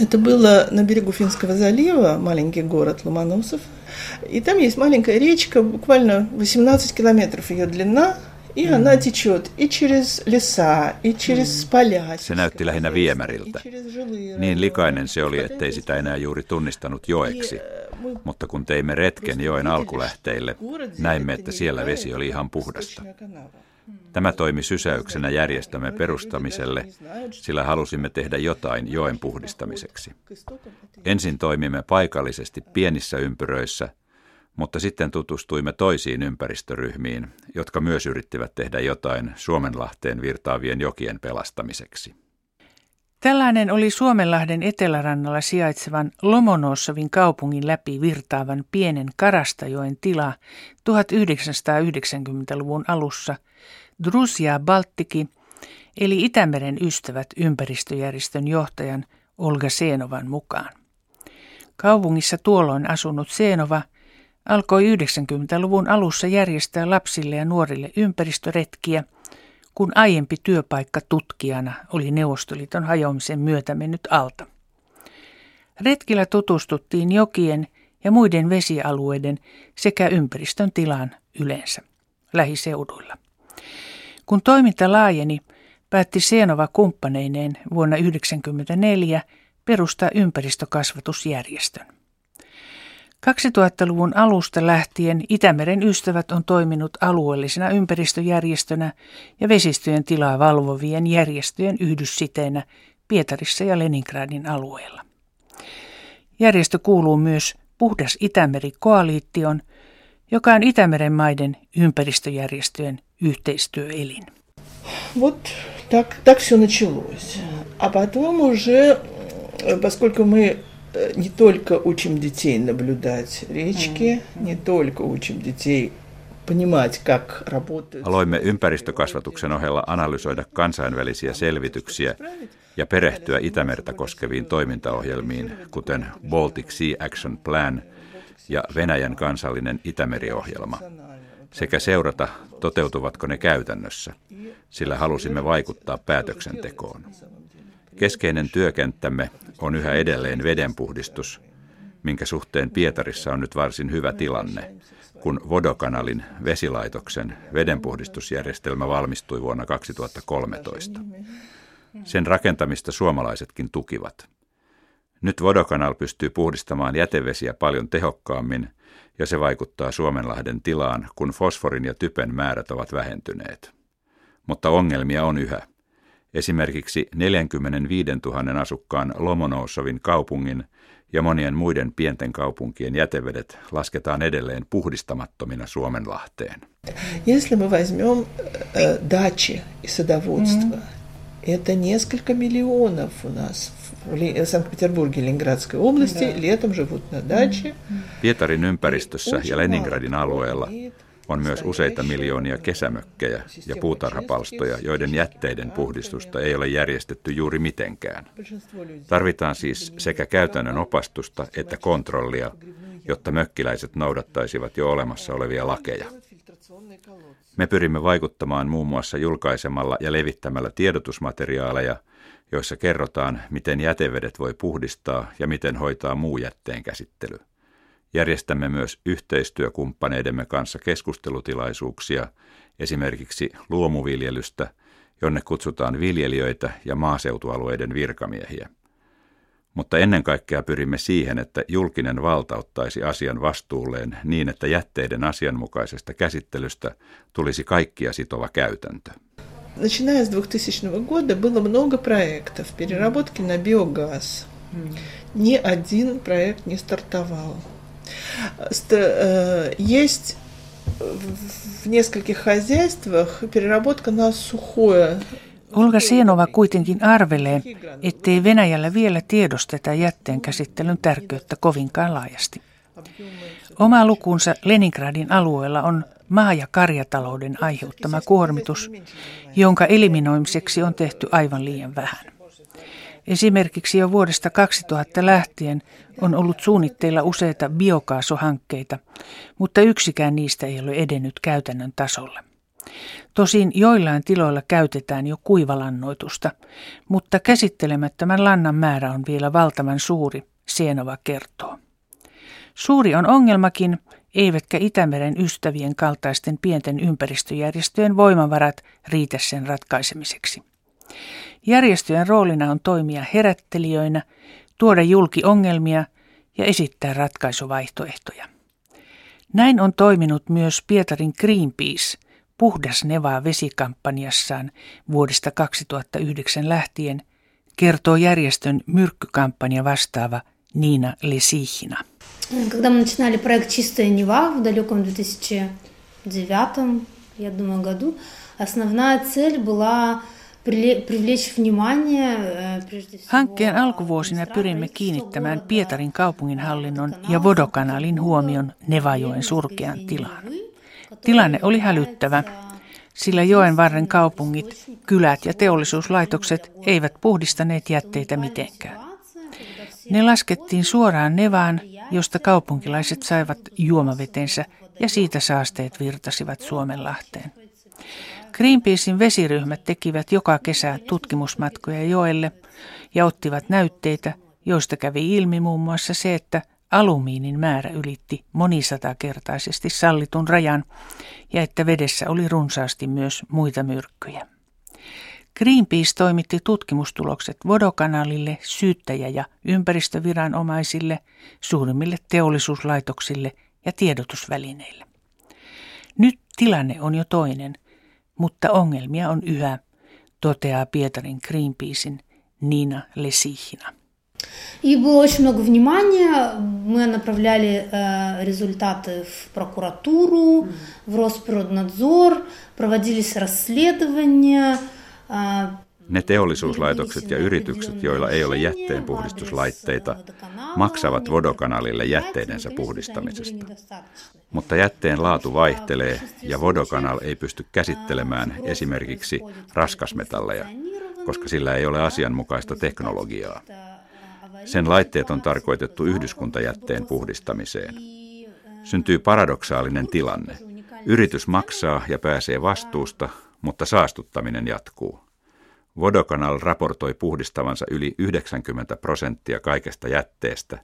Это было на берегу Финского залива, маленький город Ломоносов. И там есть маленькая речка, буквально 18 километров ее длина, и mm. она течет и через леса, и через mm. поля. Se näytti lähinnä viemäriltä. Niin likainen se oli, ettei sitä enää juuri tunnistanut joeksi. Mutta kun teimme retken joen alkulähteille, näimme, että siellä vesi oli ihan puhdasta. Tämä toimi sysäyksenä järjestämme perustamiselle, sillä halusimme tehdä jotain joen puhdistamiseksi. Ensin toimimme paikallisesti pienissä ympyröissä, mutta sitten tutustuimme toisiin ympäristöryhmiin, jotka myös yrittivät tehdä jotain Suomenlahteen virtaavien jokien pelastamiseksi. Tällainen oli Suomenlahden etelärannalla sijaitsevan Lomonossovin kaupungin läpi virtaavan pienen Karastajoen tila 1990-luvun alussa – Drusia Baltiki, eli Itämeren ystävät ympäristöjärjestön johtajan Olga Seenovan mukaan. Kaupungissa tuolloin asunut Seenova alkoi 90-luvun alussa järjestää lapsille ja nuorille ympäristöretkiä, kun aiempi työpaikka tutkijana oli Neuvostoliiton hajoamisen myötä mennyt alta. Retkillä tutustuttiin jokien ja muiden vesialueiden sekä ympäristön tilaan yleensä lähiseuduilla. Kun toiminta laajeni, päätti Seenova kumppaneineen vuonna 1994 perustaa ympäristökasvatusjärjestön. 2000-luvun alusta lähtien Itämeren ystävät on toiminut alueellisena ympäristöjärjestönä ja vesistöjen tilaa valvovien järjestöjen yhdyssiteenä Pietarissa ja Leningradin alueella. Järjestö kuuluu myös Puhdas Itämeri-koaliittion, joka on Itämeren maiden ympäristöjärjestöjen yhteistyöelin. Вот так, так все началось. А потом уже, поскольку мы не только учим детей наблюдать речки, не только учим детей понимать, как работает... Aloimme ympäristökasvatuksen ohella analysoida kansainvälisiä selvityksiä ja perehtyä Itämertä koskeviin toimintaohjelmiin, kuten Baltic Sea Action Plan ja Venäjän kansallinen Itämeriohjelma sekä seurata, toteutuvatko ne käytännössä, sillä halusimme vaikuttaa päätöksentekoon. Keskeinen työkenttämme on yhä edelleen vedenpuhdistus, minkä suhteen Pietarissa on nyt varsin hyvä tilanne, kun Vodokanalin vesilaitoksen vedenpuhdistusjärjestelmä valmistui vuonna 2013. Sen rakentamista suomalaisetkin tukivat. Nyt Vodokanal pystyy puhdistamaan jätevesiä paljon tehokkaammin – ja se vaikuttaa Suomenlahden tilaan, kun fosforin ja typen määrät ovat vähentyneet. Mutta ongelmia on yhä Esimerkiksi 45 000 asukkaan Lomonousovin kaupungin ja monien muiden pienten kaupunkien jätevedet lasketaan edelleen puhdistamattomina Suomenlahteen. Если мы возьмем э, дачи и садоводство, mm-hmm. это несколько миллионов у нас в Санкт-Петербурге, Ленинградской области, да. летом живут на даче. Pietarin ympäristössä ja Leningradin alueella on myös useita miljoonia kesämökkejä ja puutarhapalstoja, joiden jätteiden puhdistusta ei ole järjestetty juuri mitenkään. Tarvitaan siis sekä käytännön opastusta että kontrollia, jotta mökkiläiset noudattaisivat jo olemassa olevia lakeja. Me pyrimme vaikuttamaan muun muassa julkaisemalla ja levittämällä tiedotusmateriaaleja – joissa kerrotaan, miten jätevedet voi puhdistaa ja miten hoitaa muu jätteen käsittely. Järjestämme myös yhteistyökumppaneidemme kanssa keskustelutilaisuuksia, esimerkiksi luomuviljelystä, jonne kutsutaan viljelijöitä ja maaseutualueiden virkamiehiä. Mutta ennen kaikkea pyrimme siihen, että julkinen valta ottaisi asian vastuulleen niin, että jätteiden asianmukaisesta käsittelystä tulisi kaikkia sitova käytäntö. начиная с 2000 года было много проектов переработки на биогаз. Ни один проект не стартовал. Э, есть в нескольких хозяйствах переработка на сухое Olga Sienova kuitenkin arvelee, ettei Venäjällä vielä tiedosteta jätteen käsittelyn tärkeyttä kovinkaan laajasti. Oma lukunsa Leningradin alueella on maa- ja karjatalouden aiheuttama kuormitus, jonka eliminoimiseksi on tehty aivan liian vähän. Esimerkiksi jo vuodesta 2000 lähtien on ollut suunnitteilla useita biokaasuhankkeita, mutta yksikään niistä ei ole edennyt käytännön tasolle. Tosin joillain tiloilla käytetään jo kuivalannoitusta, mutta käsittelemättömän lannan määrä on vielä valtavan suuri, Sienova kertoo. Suuri on ongelmakin, eivätkä Itämeren ystävien kaltaisten pienten ympäristöjärjestöjen voimavarat riitä sen ratkaisemiseksi. Järjestöjen roolina on toimia herättelijöinä, tuoda julki ongelmia ja esittää ratkaisuvaihtoehtoja. Näin on toiminut myös Pietarin Greenpeace Puhdas Nevaa vesikampanjassaan vuodesta 2009 lähtien, kertoo järjestön myrkkykampanja vastaava Niina Lesihina. Когда мы начинали проект «Чистая Нева» в далеком 2009, я думаю, году, основная цель была Hankkeen alkuvuosina pyrimme kiinnittämään Pietarin kaupunginhallinnon ja Vodokanalin huomion Nevajoen surkean tilaan. Tilanne oli hälyttävä, sillä joen varren kaupungit, kylät ja teollisuuslaitokset eivät puhdistaneet jätteitä mitenkään. Ne laskettiin suoraan Nevaan, josta kaupunkilaiset saivat juomavetensä ja siitä saasteet virtasivat Suomenlahteen. Greenpeacein vesiryhmät tekivät joka kesä tutkimusmatkoja joelle ja ottivat näytteitä, joista kävi ilmi muun muassa se, että alumiinin määrä ylitti monisatakertaisesti sallitun rajan ja että vedessä oli runsaasti myös muita myrkkyjä. Greenpeace toimitti tutkimustulokset Vodokanalille, syyttäjä- ja ympäristöviranomaisille, suurimmille teollisuuslaitoksille ja tiedotusvälineille. Nyt tilanne on jo toinen, mutta ongelmia on yhä, toteaa Pietarin Greenpeacein Nina Lesihina. И было очень много внимания. Мы направляли э, результаты в прокуратуру, в Росприроднадзор, проводились расследования. Э, ne teollisuuslaitokset ja yritykset, joilla ei ole jätteenpuhdistuslaitteita, maksavat Vodokanalille jätteidensä puhdistamisesta. Mutta jätteen laatu vaihtelee ja Vodokanal ei pysty käsittelemään esimerkiksi raskasmetalleja, koska sillä ei ole asianmukaista teknologiaa. Sen laitteet on tarkoitettu yhdyskuntajätteen puhdistamiseen. Syntyy paradoksaalinen tilanne. Yritys maksaa ja pääsee vastuusta, mutta saastuttaminen jatkuu. Vodokanal raportoi puhdistavansa yli 90 prosenttia kaikesta jätteestä,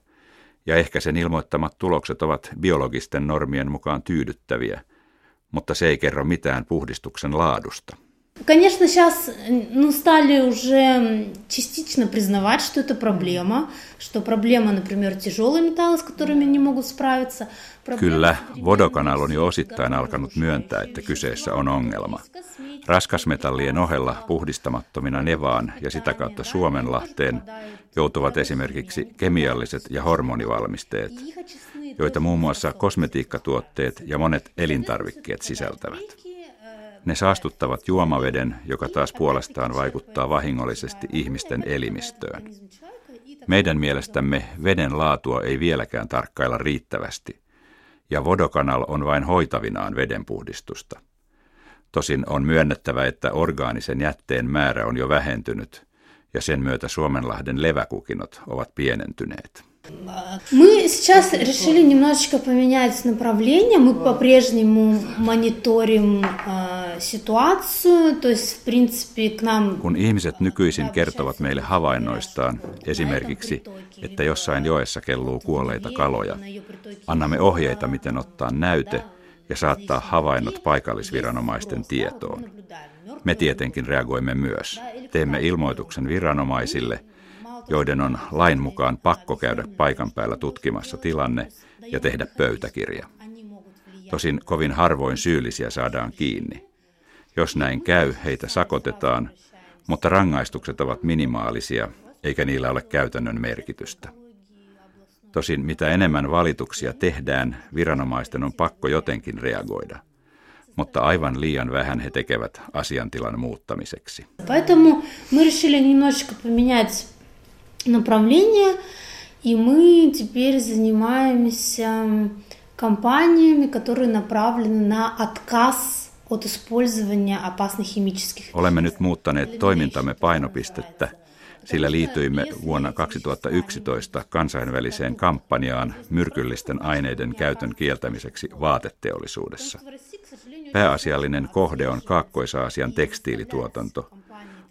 ja ehkä sen ilmoittamat tulokset ovat biologisten normien mukaan tyydyttäviä, mutta se ei kerro mitään puhdistuksen laadusta. Конечно, сейчас ну, стали уже частично признавать, что это проблема, что проблема, например, тяжелые металлы, с которыми не могут справиться. Kyllä, Vodokanal on jo osittain alkanut myöntää, että kyseessä on ongelma. Raskasmetallien ohella puhdistamattomina Nevaan ja sitä kautta Suomenlahteen joutuvat esimerkiksi kemialliset ja hormonivalmisteet, joita muun muassa kosmetiikkatuotteet ja monet elintarvikkeet sisältävät. Ne saastuttavat juomaveden, joka taas puolestaan vaikuttaa vahingollisesti ihmisten elimistöön. Meidän mielestämme veden laatua ei vieläkään tarkkailla riittävästi, ja Vodokanal on vain hoitavinaan vedenpuhdistusta. Tosin on myönnettävä, että orgaanisen jätteen määrä on jo vähentynyt, ja sen myötä Suomenlahden leväkukinot ovat pienentyneet. Мы сейчас решили немножечко поменять направление. Мы по-прежнему мониторим э, ситуацию, то есть в принципе к нам... Kun ihmiset nykyisin kertovat meille havainnoistaan, esimerkiksi, että jossain joessa kelluu kuolleita kaloja, annamme ohjeita, miten ottaa näyte ja saattaa havainnot paikallisviranomaisten tietoon. Me tietenkin reagoimme myös. Teemme ilmoituksen viranomaisille – joiden on lain mukaan pakko käydä paikan päällä tutkimassa tilanne ja tehdä pöytäkirja. Tosin kovin harvoin syyllisiä saadaan kiinni. Jos näin käy, heitä sakotetaan, mutta rangaistukset ovat minimaalisia, eikä niillä ole käytännön merkitystä. Tosin mitä enemmän valituksia tehdään, viranomaisten on pakko jotenkin reagoida. Mutta aivan liian vähän he tekevät asiantilan muuttamiseksi. Поэтому мы решили немножечко поменять направление, и мы теперь занимаемся компаниями, которые направлены на отказ от использования опасных химических Olemme nyt muuttaneet toimintamme painopistettä, sillä liityimme vuonna 2011 kansainväliseen kampanjaan myrkyllisten aineiden käytön kieltämiseksi vaateteollisuudessa. Pääasiallinen kohde on Kaakkois-Aasian tekstiilituotanto,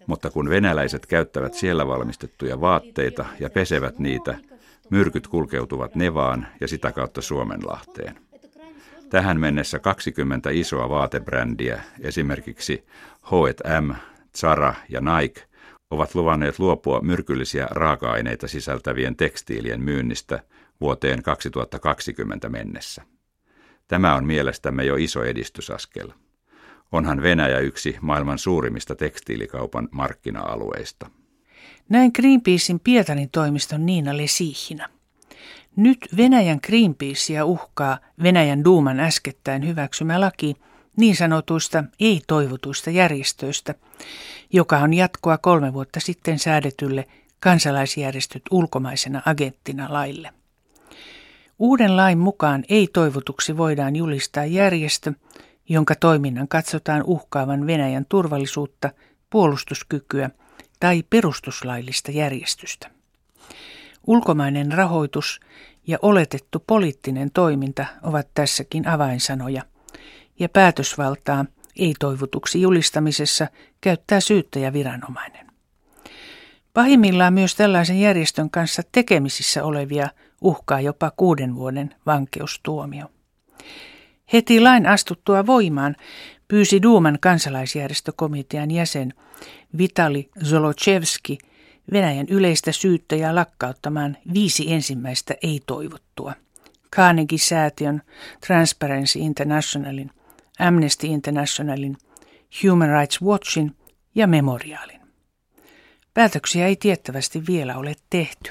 mutta kun venäläiset käyttävät siellä valmistettuja vaatteita ja pesevät niitä, myrkyt kulkeutuvat Nevaan ja sitä kautta Suomenlahteen. Tähän mennessä 20 isoa vaatebrändiä, esimerkiksi H&M, Zara ja Nike, ovat luvanneet luopua myrkyllisiä raaka-aineita sisältävien tekstiilien myynnistä vuoteen 2020 mennessä. Tämä on mielestämme jo iso edistysaskel. Onhan Venäjä yksi maailman suurimmista tekstiilikaupan markkina-alueista. Näin Greenpeacein Pietarin toimiston Niina Lesihinä. Nyt Venäjän Greenpeacea uhkaa Venäjän Duuman äskettäin hyväksymä laki niin sanotuista ei-toivotuista järjestöistä, joka on jatkoa kolme vuotta sitten säädetylle kansalaisjärjestöt ulkomaisena agenttina laille. Uuden lain mukaan ei-toivotuksi voidaan julistaa järjestö, jonka toiminnan katsotaan uhkaavan Venäjän turvallisuutta, puolustuskykyä tai perustuslaillista järjestystä. Ulkomainen rahoitus ja oletettu poliittinen toiminta ovat tässäkin avainsanoja, ja päätösvaltaa ei-toivotuksi julistamisessa käyttää syyttäjäviranomainen. Pahimmillaan myös tällaisen järjestön kanssa tekemisissä olevia uhkaa jopa kuuden vuoden vankeustuomio. Heti lain astuttua voimaan pyysi Duuman kansalaisjärjestökomitean jäsen Vitali Zolochevski Venäjän yleistä syyttäjää lakkauttamaan viisi ensimmäistä ei-toivottua. Carnegie-säätiön, Transparency Internationalin, Amnesty Internationalin, Human Rights Watchin ja Memorialin. Päätöksiä ei tiettävästi vielä ole tehty.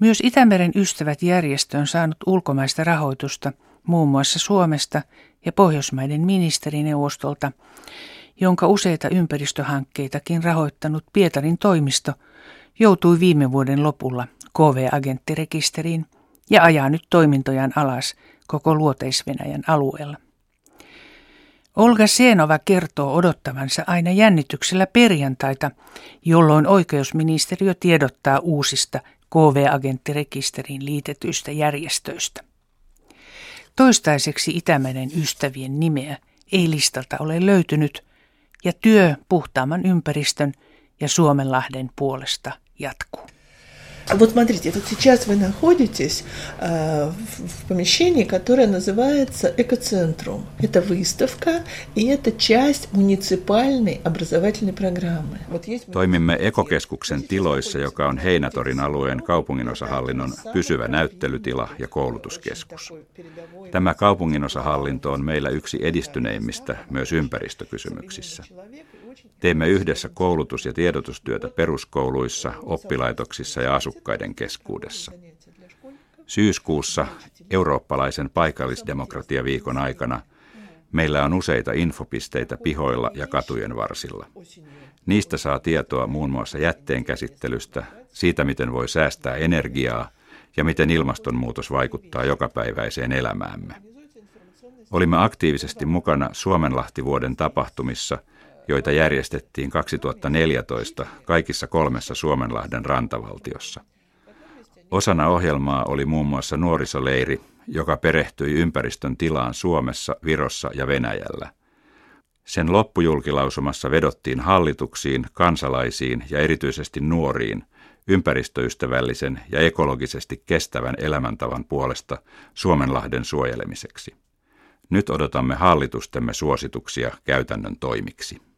Myös Itämeren ystävät järjestö on saanut ulkomaista rahoitusta muun muassa Suomesta ja Pohjoismaiden ministerineuvostolta, jonka useita ympäristöhankkeitakin rahoittanut Pietarin toimisto joutui viime vuoden lopulla KV-agenttirekisteriin ja ajaa nyt toimintojaan alas koko luoteisvenäjän alueella. Olga Sienova kertoo odottavansa aina jännityksellä perjantaita, jolloin oikeusministeriö tiedottaa uusista KV-agenttirekisteriin liitetyistä järjestöistä. Toistaiseksi Itämeren ystävien nimeä ei listalta ole löytynyt ja työ puhtaamman ympäristön ja Suomenlahden puolesta jatkuu. Вот смотрите, вот сейчас вы находитесь э, в помещении, которое называется экоцентрум. Это выставка, и это часть муниципальной образовательной программы. Вот есть... Toimimme ekokeskuksen tiloissa, joka on Heinätorin alueen kaupunginosahallinnon pysyvä näyttelytila ja koulutuskeskus. Tämä kaupunginosahallinto on meillä yksi edistyneimmistä myös ympäristökysymyksissä. Teemme yhdessä koulutus- ja tiedotustyötä peruskouluissa, oppilaitoksissa ja asukkaiden keskuudessa. Syyskuussa eurooppalaisen paikallisdemokratiaviikon aikana meillä on useita infopisteitä pihoilla ja katujen varsilla. Niistä saa tietoa muun muassa jätteen käsittelystä, siitä miten voi säästää energiaa ja miten ilmastonmuutos vaikuttaa jokapäiväiseen elämäämme. Olimme aktiivisesti mukana Suomenlahti-vuoden tapahtumissa – joita järjestettiin 2014 kaikissa kolmessa Suomenlahden rantavaltiossa. Osana ohjelmaa oli muun muassa nuorisoleiri, joka perehtyi ympäristön tilaan Suomessa, Virossa ja Venäjällä. Sen loppujulkilausumassa vedottiin hallituksiin, kansalaisiin ja erityisesti nuoriin ympäristöystävällisen ja ekologisesti kestävän elämäntavan puolesta Suomenlahden suojelemiseksi. Nyt odotamme hallitustemme suosituksia käytännön toimiksi.